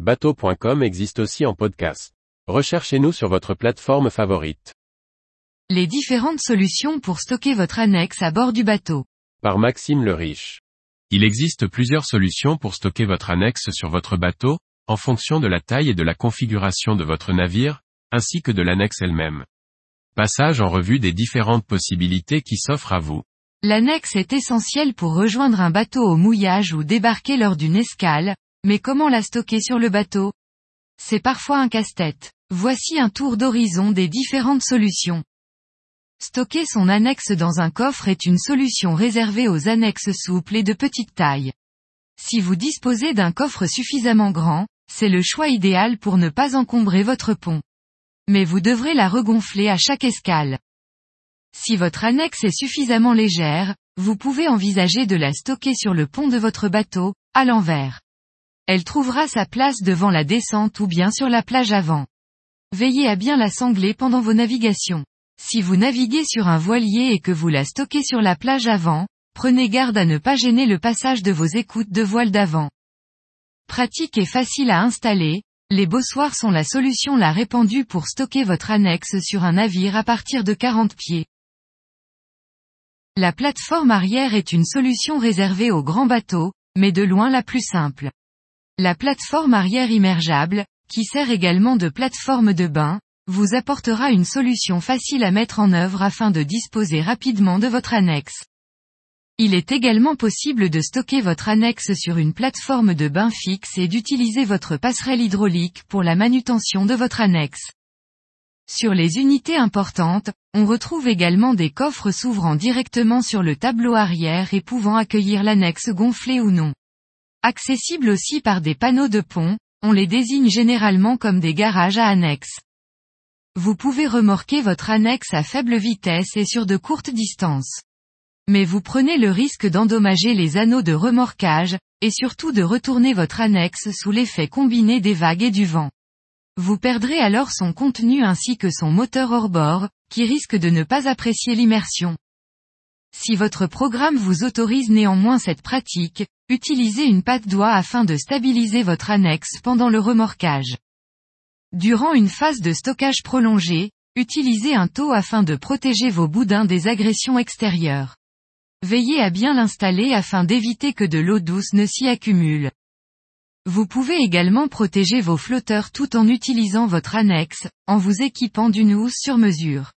Bateau.com existe aussi en podcast. Recherchez-nous sur votre plateforme favorite. Les différentes solutions pour stocker votre annexe à bord du bateau. Par Maxime le Riche. Il existe plusieurs solutions pour stocker votre annexe sur votre bateau, en fonction de la taille et de la configuration de votre navire, ainsi que de l'annexe elle-même. Passage en revue des différentes possibilités qui s'offrent à vous. L'annexe est essentielle pour rejoindre un bateau au mouillage ou débarquer lors d'une escale, mais comment la stocker sur le bateau? C'est parfois un casse-tête. Voici un tour d'horizon des différentes solutions. Stocker son annexe dans un coffre est une solution réservée aux annexes souples et de petite taille. Si vous disposez d'un coffre suffisamment grand, c'est le choix idéal pour ne pas encombrer votre pont. Mais vous devrez la regonfler à chaque escale. Si votre annexe est suffisamment légère, vous pouvez envisager de la stocker sur le pont de votre bateau, à l'envers. Elle trouvera sa place devant la descente ou bien sur la plage avant. Veillez à bien la sangler pendant vos navigations. Si vous naviguez sur un voilier et que vous la stockez sur la plage avant, prenez garde à ne pas gêner le passage de vos écoutes de voile d'avant. Pratique et facile à installer, les bossoirs sont la solution la répandue pour stocker votre annexe sur un navire à partir de 40 pieds. La plateforme arrière est une solution réservée aux grands bateaux, mais de loin la plus simple. La plateforme arrière immergeable, qui sert également de plateforme de bain, vous apportera une solution facile à mettre en œuvre afin de disposer rapidement de votre annexe. Il est également possible de stocker votre annexe sur une plateforme de bain fixe et d'utiliser votre passerelle hydraulique pour la manutention de votre annexe. Sur les unités importantes, on retrouve également des coffres s'ouvrant directement sur le tableau arrière et pouvant accueillir l'annexe gonflée ou non. Accessibles aussi par des panneaux de pont, on les désigne généralement comme des garages à annexes. Vous pouvez remorquer votre annexe à faible vitesse et sur de courtes distances. Mais vous prenez le risque d'endommager les anneaux de remorquage, et surtout de retourner votre annexe sous l'effet combiné des vagues et du vent. Vous perdrez alors son contenu ainsi que son moteur hors bord, qui risque de ne pas apprécier l'immersion. Si votre programme vous autorise néanmoins cette pratique, utilisez une patte doigt afin de stabiliser votre annexe pendant le remorquage. Durant une phase de stockage prolongée, utilisez un taux afin de protéger vos boudins des agressions extérieures. Veillez à bien l'installer afin d'éviter que de l'eau douce ne s'y accumule. Vous pouvez également protéger vos flotteurs tout en utilisant votre annexe, en vous équipant d'une housse sur mesure.